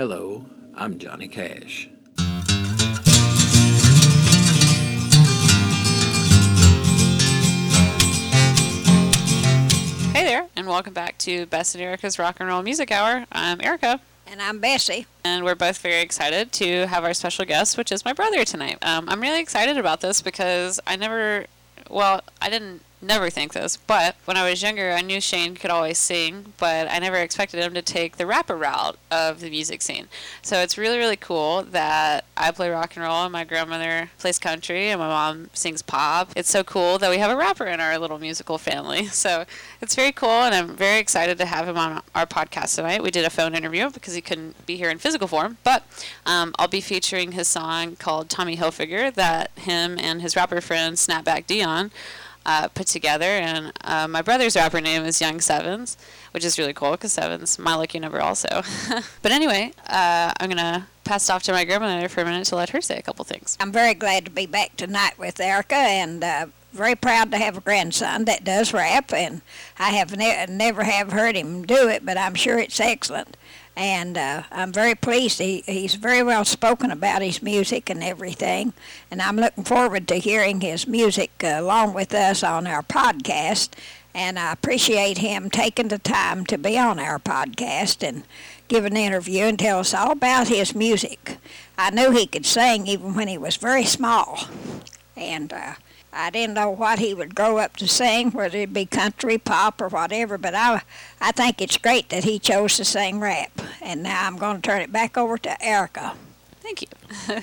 Hello, I'm Johnny Cash. Hey there, and welcome back to Bess and Erica's Rock and Roll Music Hour. I'm Erica, And I'm Bessie. and we're both very excited to have our special guest, which is my brother tonight. Um, I'm really excited about this because I never, well, I didn't never think this, but when I was younger, I knew Shane could always sing, but I never expected him to take the rapper route of the music scene. So it's really, really cool that I play rock and roll and my grandmother plays country and my mom sings pop. It's so cool that we have a rapper in our little musical family. So it's very cool, and I'm very excited to have him on our podcast tonight. We did a phone interview because he couldn't be here in physical form, but um, I'll be featuring his song called Tommy Hilfiger that him and his rapper friend Snapback Dion uh, put together. And uh, my brother's rapper name is Young Sevens, which is really cool because Sevens my lucky number also. but anyway, uh, I'm gonna pass it off to my grandmother for a minute to let her say a couple things. I'm very glad to be back tonight with Erica and uh, very proud to have a grandson that does rap. And I have ne- never have heard him do it, but I'm sure it's excellent. And uh, I'm very pleased. He, he's very well spoken about his music and everything. And I'm looking forward to hearing his music uh, along with us on our podcast. And I appreciate him taking the time to be on our podcast and give an interview and tell us all about his music. I knew he could sing even when he was very small. And uh, I didn't know what he would grow up to sing, whether it be country, pop, or whatever, but I, I think it's great that he chose to sing rap. And now I'm going to turn it back over to Erica. Thank you.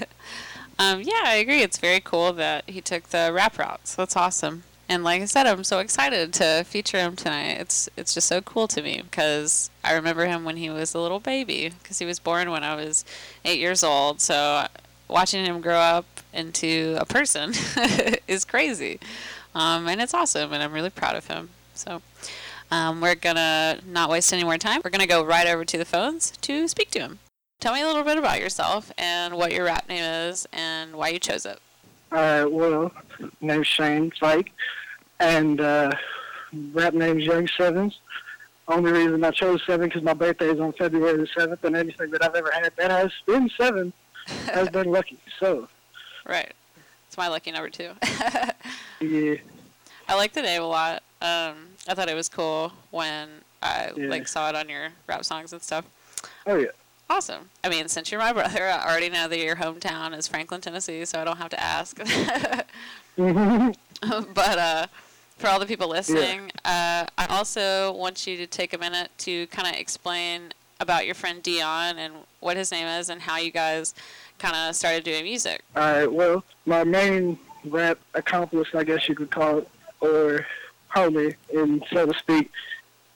um, yeah, I agree. It's very cool that he took the rap route. So that's awesome. And like I said, I'm so excited to feature him tonight. It's it's just so cool to me because I remember him when he was a little baby because he was born when I was eight years old. So watching him grow up into a person is crazy, um, and it's awesome. And I'm really proud of him. So um, we're gonna not waste any more time. We're gonna go right over to the phones to speak to him. Tell me a little bit about yourself and what your rap name is and why you chose it. Uh, well, name's Shane Fike, and uh, rap name's Young Sevens. Only reason I chose seven because my birthday is on February the seventh, and anything that I've ever had that has been seven has been lucky. So, Right. It's my lucky number too. yeah, I like the name a lot. Um, I thought it was cool when I Yeah. like saw it on your rap songs and stuff. oh yeah, Awesome. I mean, since you're my brother, I already know that your hometown is Franklin, Tennessee, so I don't have to ask. Mhm. but uh, for all the people listening, uh, I also want you to take a minute to kind of explain about your friend Dion and what his name is and how you guys kind of started doing music. All right. Well, my main rap accomplice, I guess you could call it, or homie, and so to speak,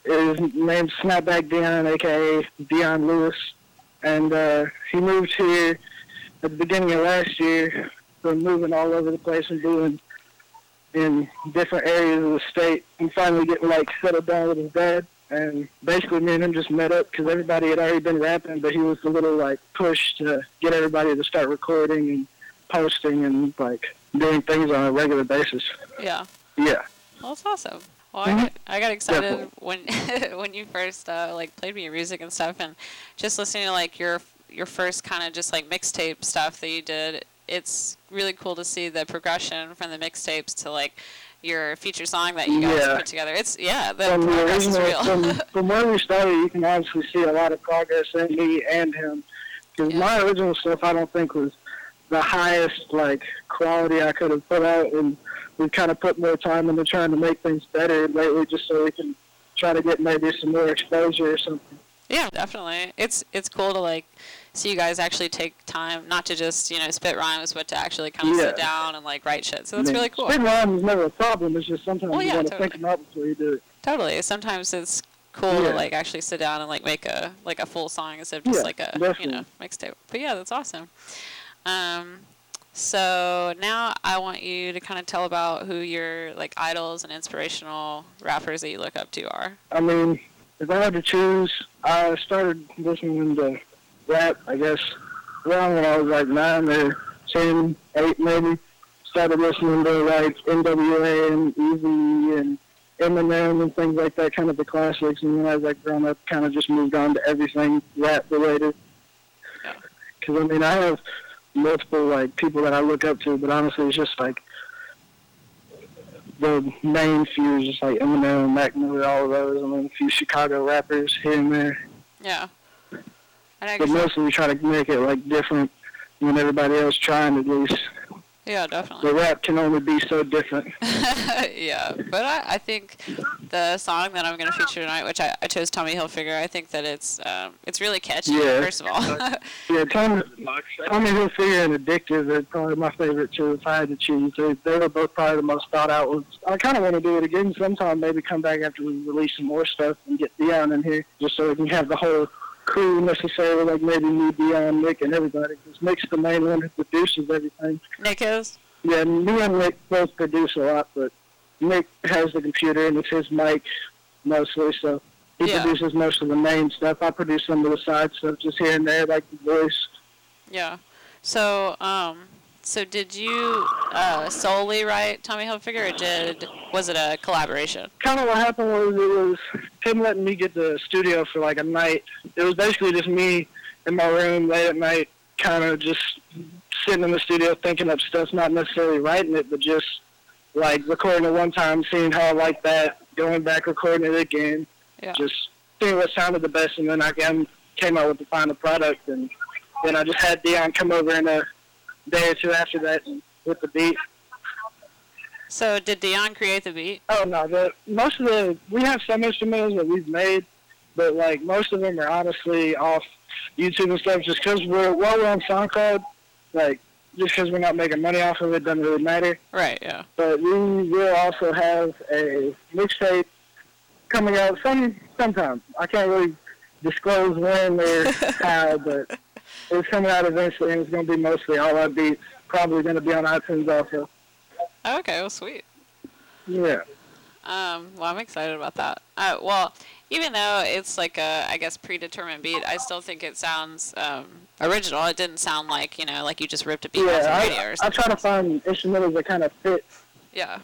is named Snapback Dion, aka Dion Lewis, and uh, he moved here at the beginning of last year. Been moving all over the place and doing in different areas of the state, and finally getting like settled down with his dad. And basically, me and him just met up because everybody had already been rapping, but he was the little like push to get everybody to start recording and posting and like doing things on a regular basis. Yeah. Yeah. Well, that's awesome. Well, I Mhm. got, I got excited Definitely. when when you first uh, like played me your music and stuff, and just listening to like your your first kind of just like mixtape stuff that you did. It's really cool to see the progression from the mixtapes to like your feature song that you guys Yeah. put together. It's yeah, the From the progress is real. from, from where we started, you can obviously see a lot of progress in me and him. Because Yeah. my original stuff, I don't think was the highest like quality I could have put out, and we kind of put more time into trying to make things better lately, just so we can try to get maybe some more exposure or something. Yeah, definitely. It's it's cool to like see you guys actually take time not to just you know spit rhymes, but to actually kind of sit down and like write shit. So that's I mean, really cool. Spit rhyme is never a problem. It's just sometimes Well, you yeah, want to totally. think them out before you do it. Totally. Sometimes it's cool to like actually sit down and like make a like a full song instead of just Yeah, like a you know mixtape. But yeah, that's awesome. Um, so now I want you to kind of tell about who your like idols and inspirational rappers that you look up to are. I mean, if I had to choose, I started listening to rap, I guess, around when I was like nine or ten, eight maybe. Started listening to like NWA and Easy and Eminem and things like that, kind of the classics. And then as I grown up, kind of just moved on to everything rap related. Because I mean, I have multiple like people that I look up to, but honestly, it's just like the main few is just like Eminem, Mac Miller, all of those, and then a few Chicago rappers here and there. Yeah. But mostly we try to make it like different than everybody else trying at least. yeah, definitely. The rap can only be so different. yeah, but I, I think the song that I'm going to feature tonight, which I, I chose Tommy Hilfiger, I think that it's um, it's really catchy. Yeah. First of all, Yeah, Tommy, Tommy Hilfiger and Addictive are probably my favorite two. If I had to choose, they, they were both probably the most thought out ones. I kind of want to do it again sometime. Maybe come back after we release some more stuff and get Dion in here, just so we can have the whole crew necessarily, like maybe me, Dion, Nick, and everybody. Because Nick's the main one who produces everything. Nick is. Yeah, me and Nick both produce a lot, but Nick has the computer and it's his mic mostly, so he Yeah. produces most of the main stuff. I produce some of the side stuff just here and there, like the voice. Yeah. So, um, so did you uh, solely write Tommy Hilfiger, or did was it a collaboration? kind of what happened was it was him letting me get the studio for like a night. It was basically just me in my room late at night, kind of just sitting in the studio thinking up stuff, not necessarily writing it, but just like recording it one time, seeing how I like that, going back recording it again, Yeah. just seeing what sounded the best, and then I came out with the final product, and then I just had Dion come over in a day or two after that with the beat. So did Dion create the beat? Oh no, the most of the we have some instrumentals that we've made, but like most of them are honestly off YouTube and stuff. Just because we're while we're on SoundCloud, like just because we're not making money off of it doesn't really matter. Right. Yeah. But we will also have a mixtape coming out some sometime. I can't really disclose when or how, but it's coming out eventually, and it's going to be mostly all our beats. Probably going to be on iTunes also. Okay. Well, sweet. Yeah. Um, well, I'm excited about that. Uh, well, even though it's like a, I guess, predetermined beat, I still think it sounds um, original. It didn't sound like, you know, like you just ripped a beat off Yeah, the radio I, or I something. try to find instrumentals that kind of fit Yeah.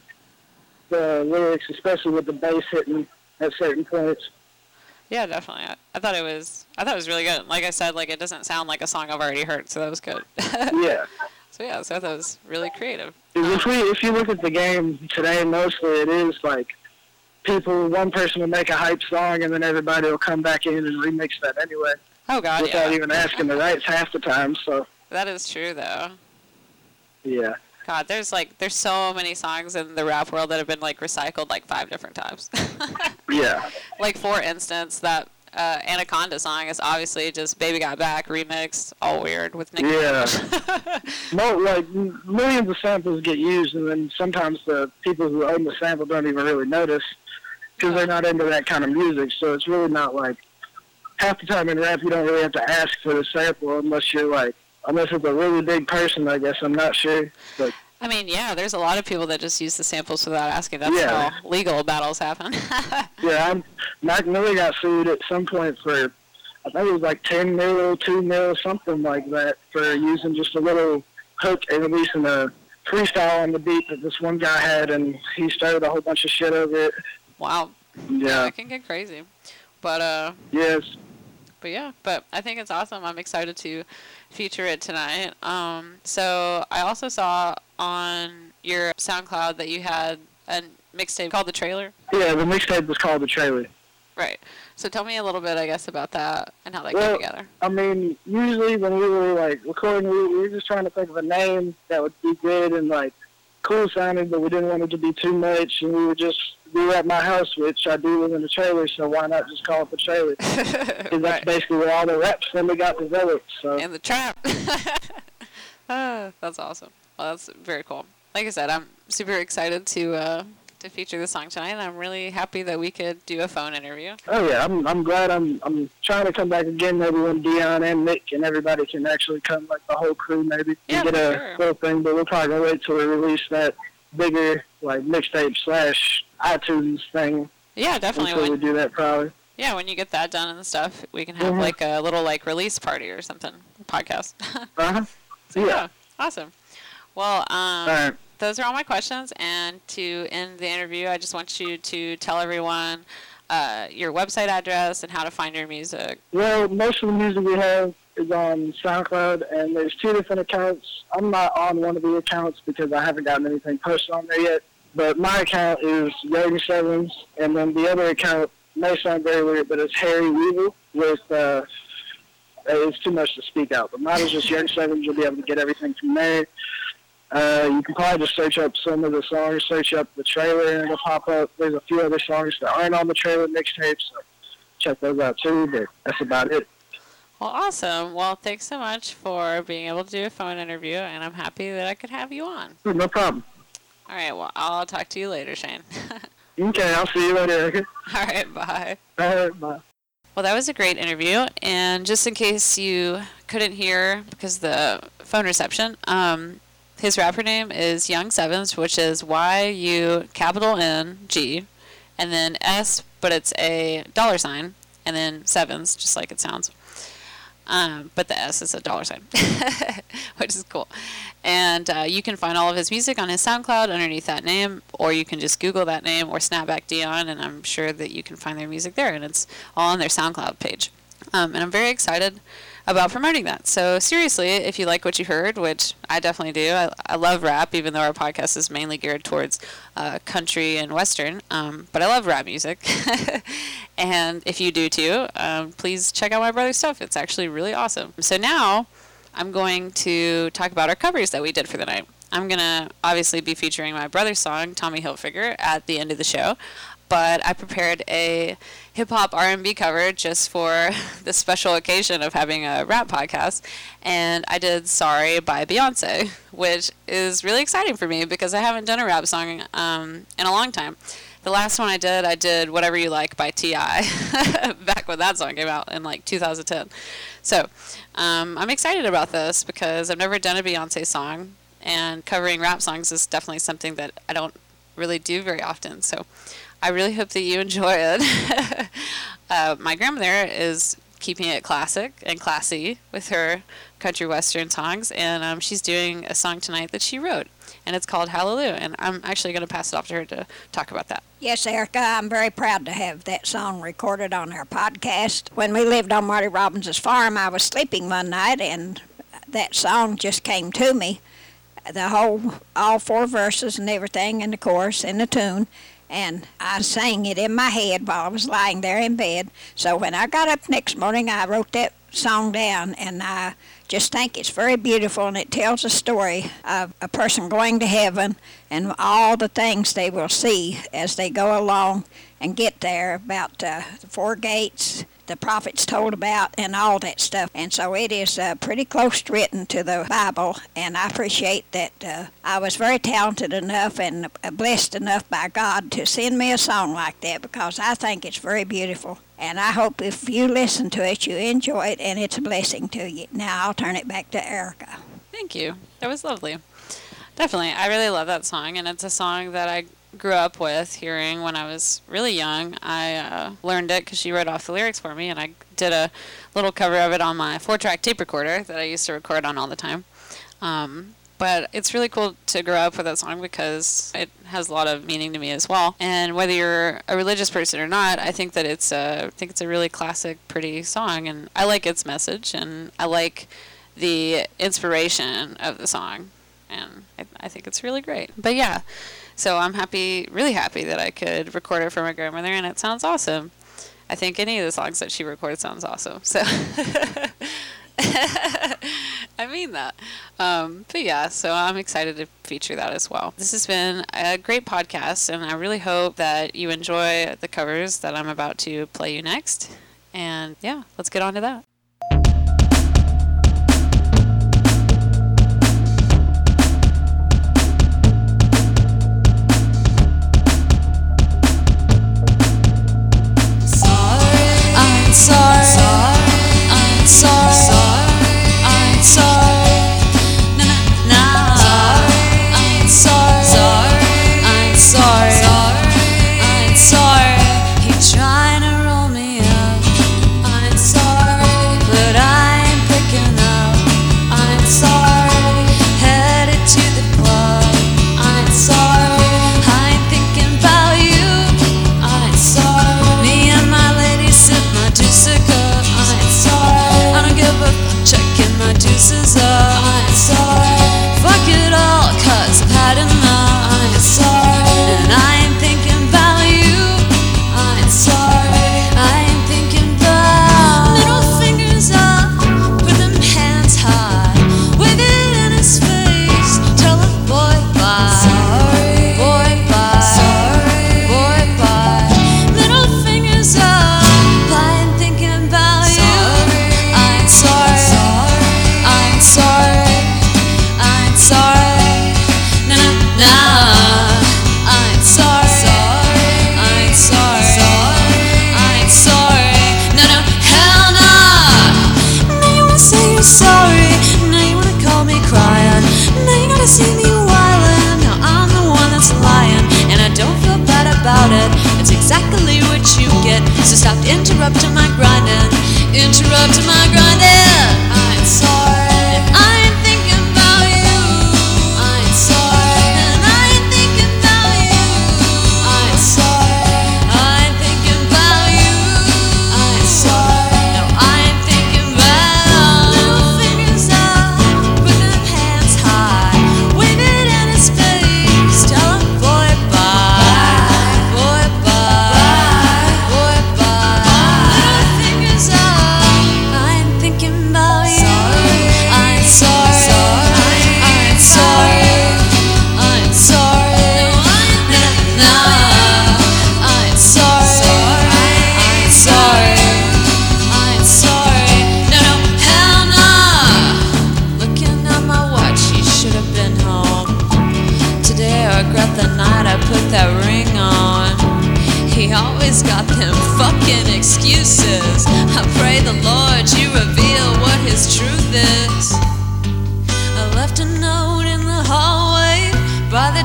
the lyrics, especially with the bass hitting at certain points. Yeah, definitely. I, I thought it was, I thought it was really good. Like I said, like it doesn't sound like a song I've already heard, so that was good. Yeah. so yeah, so that was really creative. if um, we if you look at the game today, mostly it is like people. One person will make a hype song, and then everybody will come back in and remix that anyway, Oh God, without yeah. even asking the rights half the time. So That is true though. yeah. God, there's like there's so many songs in the rap world that have been like recycled like five different times. Yeah. like for instance, that uh, Anaconda song is obviously just "Baby Got Back" remixed, all weird with Nicki Yeah. Mo- like millions of samples get used, and then sometimes the people who own the sample don't even really notice because they're not into that kind of music. So it's really not like half the time in rap you don't really have to ask for the sample unless you're like unless it's a really big person. I guess I'm not sure, but I mean, yeah, there's a lot of people that just use the samples without asking. That's Yeah. how legal battles happen. yeah, I'm, Mac Miller got sued at some point for I think it was like ten mil, two mil, something like that for using just a little hook and releasing a freestyle on the beat that this one guy had, and he started a whole bunch of shit over it. wow. Yeah. it can get crazy. But uh, Yes. but yeah, but I think it's awesome. I'm excited to feature it tonight. Um, so I also saw on your SoundCloud that you had a mixtape called The Trailer. Yeah, the mixtape was called The Trailer. Right. So tell me a little bit, I guess, about that and how that Well, came together. I mean, usually when we were like recording, we, we were just trying to think of a name that would be good and like cool sounding, but we didn't want it to be too much. And we were just we were at my house, which I do live in a trailer, so why not just call it the trailer? Because that's basically where all the raps really got developed. So And the trap. Ah, that's awesome. Well, that's very cool. Like I said, I'm super excited to uh, to feature the song tonight, and I'm really happy that we could do a phone interview. oh yeah, I'm I'm glad I'm I'm trying to come back again. Maybe when Dion and Nick and everybody can actually come, like the whole crew, maybe Yeah, and get a sure. little thing. But we're probably gonna wait till we release that bigger like mixtape slash iTunes thing Yeah, definitely. until we When, do that probably. yeah, when you get that done and stuff, we can have Mhm. like a little like release party or something podcast. Uh huh. so, yeah. awesome. Well, um, right. those are all my questions. And to end the interview, I just want you to tell everyone uh, your website address and how to find your music. Well, most of the music we have is on SoundCloud, and there's two different accounts. I'm not on one of the accounts because I haven't gotten anything posted on there yet. But my account is Yogi Sevens, and then the other account may sound very weird, but it's Harry Weevil with. Uh, it's too much to speak out, but mine is just Yogi Sevens. You'll be able to get everything from there. Uh, you can probably just search up some of the songs, search up the trailer, and it'll pop up. There's a few other songs that aren't on the trailer mixtape, so check those out too. But that's about it. Well, awesome. Well, thanks so much for being able to do a phone interview, and I'm happy that I could have you on. No problem. All right. Well, I'll talk to you later, Shane. Okay, I'll see you later, Erica. All right. Bye. All right, bye. Well, that was a great interview. And just in case you couldn't hear because of the phone reception, um, his rapper name is Young Sevens, which is Y U capital N G, and then S, but it's a dollar sign, and then sevens, just like it sounds. Um, but the S is a dollar sign, which is cool. And uh, you can find all of his music on his SoundCloud underneath that name, or you can just Google that name or Snapback Dion, and I'm sure that you can find their music there, and it's all on their SoundCloud page. Um, and I'm very excited about promoting that. So seriously, if you like what you heard, which I definitely do, I, I love rap, even though our podcast is mainly geared towards uh, country and western. Um, but I love rap music, and if you do too, um, please check out my brother's stuff. It's actually really awesome. So now I'm going to talk about our covers that we did for the night. I'm gonna obviously be featuring my brother's song Tommy Hilfiger at the end of the show, but I prepared a hip hop R&B cover just for the special occasion of having a rap podcast, and I did "Sorry" by Beyonce, which is really exciting for me because I haven't done a rap song um, in a long time. The last one I did, I did "Whatever You Like" by T.I. back when that song came out in like 2010. So um, I'm excited about this because I've never done a Beyonce song, and covering rap songs is definitely something that I don't really do very often. So I really hope that you enjoy it. uh, my grandmother is keeping it classic and classy with her country western songs, and um, she's doing a song tonight that she wrote, and it's called Hallelujah. And I'm actually going to pass it off to her to talk about that. Yes, Erica, I'm very proud to have that song recorded on our podcast. When we lived on Marty Robbins' farm, I was sleeping one night and that song just came to me. The whole, all four verses and everything, and the chorus and the tune. And I sang it in my head while I was lying there in bed. So when I got up next morning, I wrote that song down and I just think it's very beautiful and it tells a story of a person going to heaven and all the things they will see as they go along and get there about uh, the four gates the prophets told about and all that stuff and so it is uh, pretty close written to the bible and i appreciate that uh, i was very talented enough and uh, blessed enough by god to send me a song like that because i think it's very beautiful and I hope if you listen to it, you enjoy it, and it's a blessing to you. Now I'll turn it back to Erica. Thank you. That was lovely. Definitely. I really love that song, and it's a song that I grew up with hearing when I was really young. I uh, learned it because she wrote off the lyrics for me, and I did a little cover of it on my four track tape recorder that I used to record on all the time. Um, but it's really cool to grow up with that song because it has a lot of meaning to me as well. And whether you're a religious person or not, I think that it's a, I think it's a really classic, pretty song, and I like its message, and I like the inspiration of the song, and I, I think it's really great. But yeah, so I'm happy, really happy that I could record it for my grandmother, and it sounds awesome. I think any of the songs that she recorded sounds awesome. So. I mean that. Um, but yeah, so I'm excited to feature that as well. This has been a great podcast, and I really hope that you enjoy the covers that I'm about to play you next. And yeah, let's get on to that.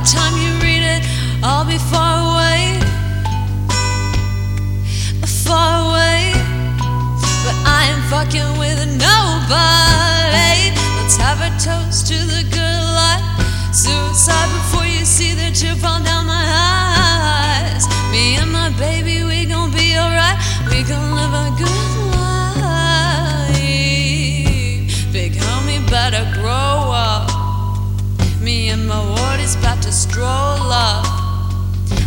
Time you read it, I'll be far away. Far away. But I am fucking with nobody. Let's have a toast to the good life. Suicide before you see the tear fall down my eyes. Me and my baby, we gon' be alright. We gon' live a good stroll up.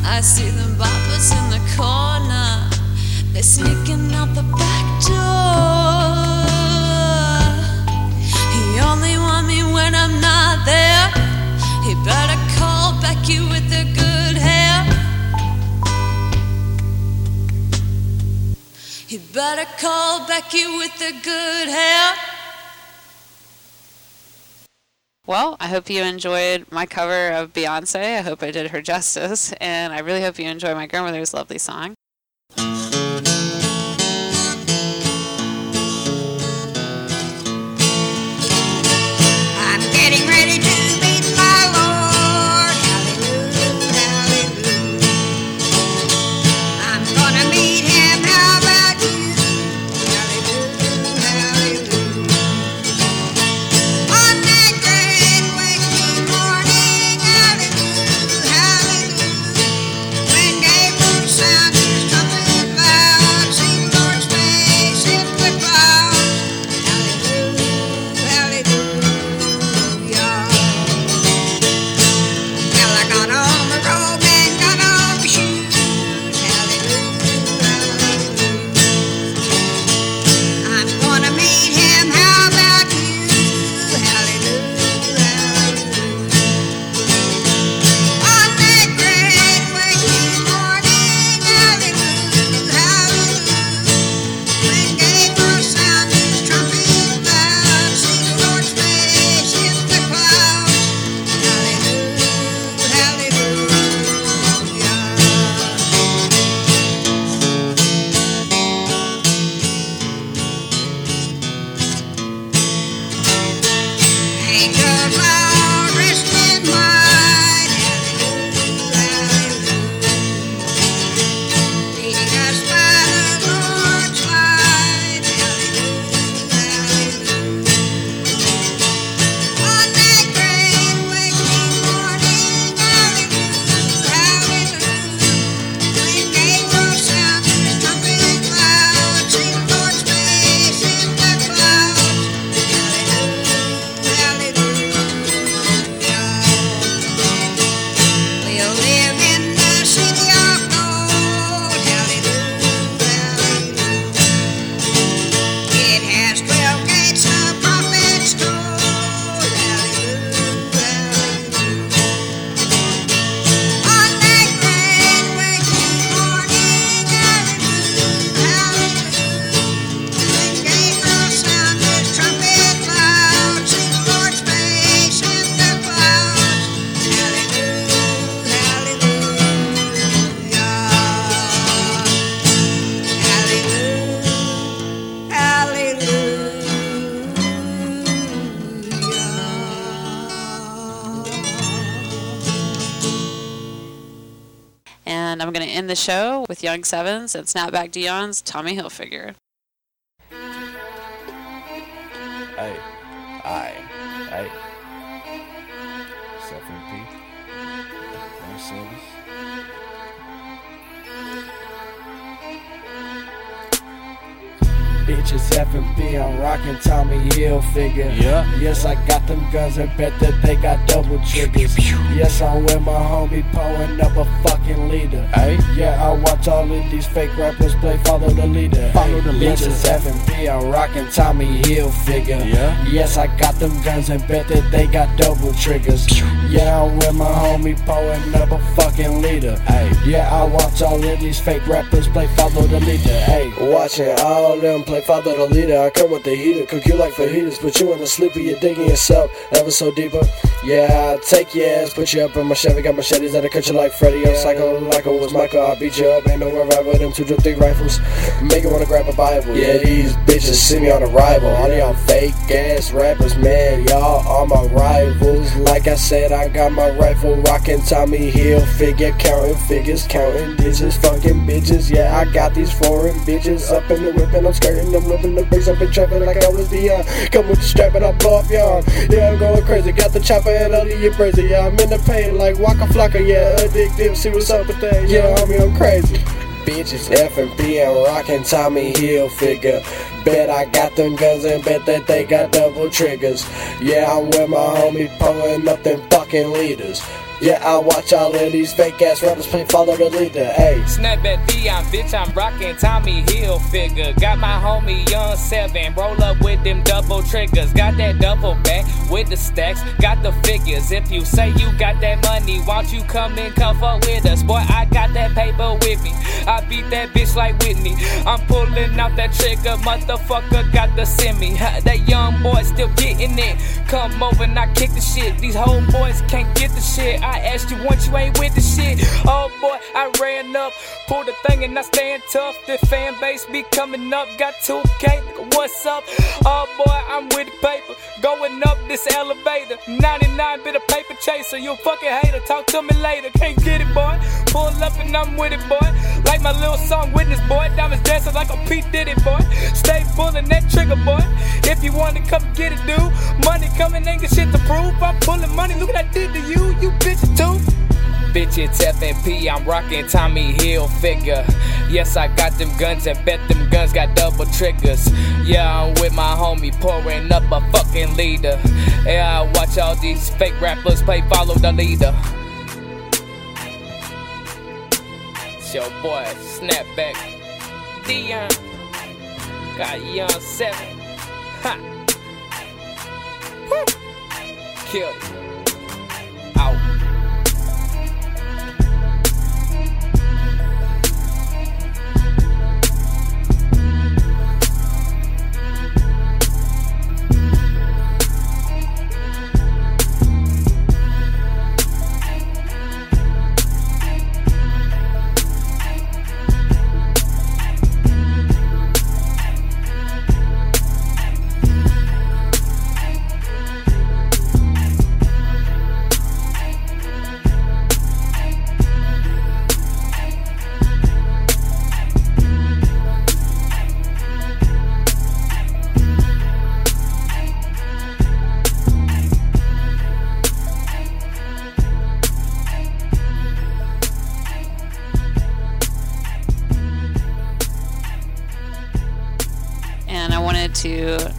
I see the boppers in the corner. They're sneaking out the back door. He only want me when I'm not there. He better call Becky with the good hair. He better call Becky with the good hair. Well, I hope you enjoyed my cover of Beyonce. I hope I did her justice, and I really hope you enjoy my grandmother's lovely song. All dressed with Young Sevens and Snapback Dion's Tommy Hilfiger. Bitches F&B, I'm rockin' Tommy Hilfiger. Yeah. Yes, I got them guns and bet that they got double triggers. Yes, I'm with my homie pulling up a fucking leader. Hey. Yeah, I watch all of these fake rappers play follow the leader. Follow the leader. Bitches F&B, I'm rockin' Tommy Hilfiger. Yeah. Yes, I got them guns and bet that they got double triggers. Yeah, I'm with my homie pulling up a fucking leader. Hey. Yeah, I watch all of these fake rappers play follow the leader. Hey, watching all them play father, the leader. I come with the heater, cook you like fajitas, put you in the sleeper, you're digging yourself ever so deeper. Yeah, I take your ass, put you up in my Chevy, got machetes that'll cut you like Freddy. I'm psycho like I was Michael, I'll beat you up, ain't no revival, them two drip three rifles. Make it wanna grab a Bible. Yeah, these bitches see me on arrival. All y'all fake ass rappers, man, y'all are my rivals. Like I said, I got my rifle rocking Tommy Hilfiger, counting figures, counting digits, fucking bitches. Yeah, I got these foreign bitches up in the whip and I'm skirting them, whipping the bricks in traffic like I was Dion. Come with the strap and I'll y'all. Yeah, I'm going crazy. Got the chopper and I'll leave you crazy. Yeah, I'm in the pain like Waka Flocka. Yeah, addictive. See what's up with that. Yeah, homie, I'm crazy. Bitches F and B and rockin' Tommy Hilfiger. Bet I got them guns and bet that they got double triggers. Yeah, I'm with my homie pulling up them fucking leaders. Yeah, I watch all of these fake ass rappers play follow the leader. Hey. Snapback Dion, bitch, I'm rocking Tommy Hilfiger. Got my homie Young Seven, roll up with them double triggers. Got that double back with the stacks, got the figures. If you say you got that money, won't you come and up with us? Boy, I got that paper with me. I beat that bitch like Whitney. I'm pulling out that trigger, motherfucker got the semi. That young boy still getting it. Come over and I kick the shit. These whole boys can't get the shit. I asked you once, you ain't with the shit. Oh boy, I ran up, pulled the thing and I stand tough. The fan base be coming up, got 2K, what's up? Oh boy, I'm with the paper, going up this elevator. 99 bit of paper chaser, you fucking hater. Talk to me later, can't get it, boy. Pull up and I'm with it, boy. Like my little song, witness, boy. Diamonds dancing like a P. Diddy, boy. Stay pulling that trigger, boy. If you want to come get it, dude. Money coming, ain't got shit to prove. I'm pulling money, look what I did to you, you bitch too. Bitch, it's FNP, I'm rocking Tommy Hilfiger. Yes, I got them guns and bet them guns got double triggers. Yeah, I'm with my homie pouring up a fucking leader. Yeah, I watch all these fake rappers play follow the leader. It's your boy, Snapback Dion. Got young seven. Ha! Woo! Killed.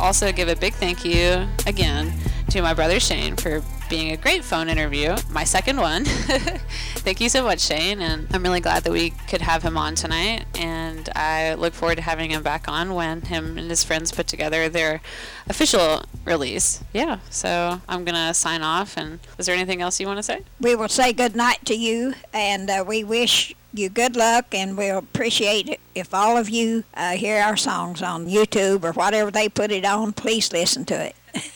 Also give a big thank you again to my brother Shane for being a great phone interview, my second one. thank you so much, Shane. And I'm really glad that we could have him on tonight. And I look forward to having him back on when him and his friends put together their official release. Yeah, so I'm going to sign off. And is there anything else you want to say? We will say good night to you, and uh, we wish you good luck, and we'll appreciate it if all of you uh, hear our songs on YouTube or whatever they put it on. Please listen to it.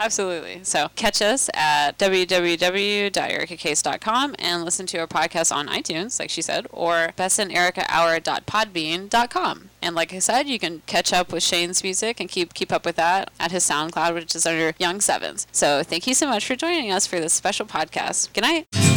Absolutely. So catch us at www.ericacase.com and listen to our podcast on iTunes, like she said, or bestandericahour.podbean.com. And like I said, you can catch up with Shane's music and keep keep up with that at his SoundCloud, which is under Young Sevens. So thank you so much for joining us for this special podcast. Good night.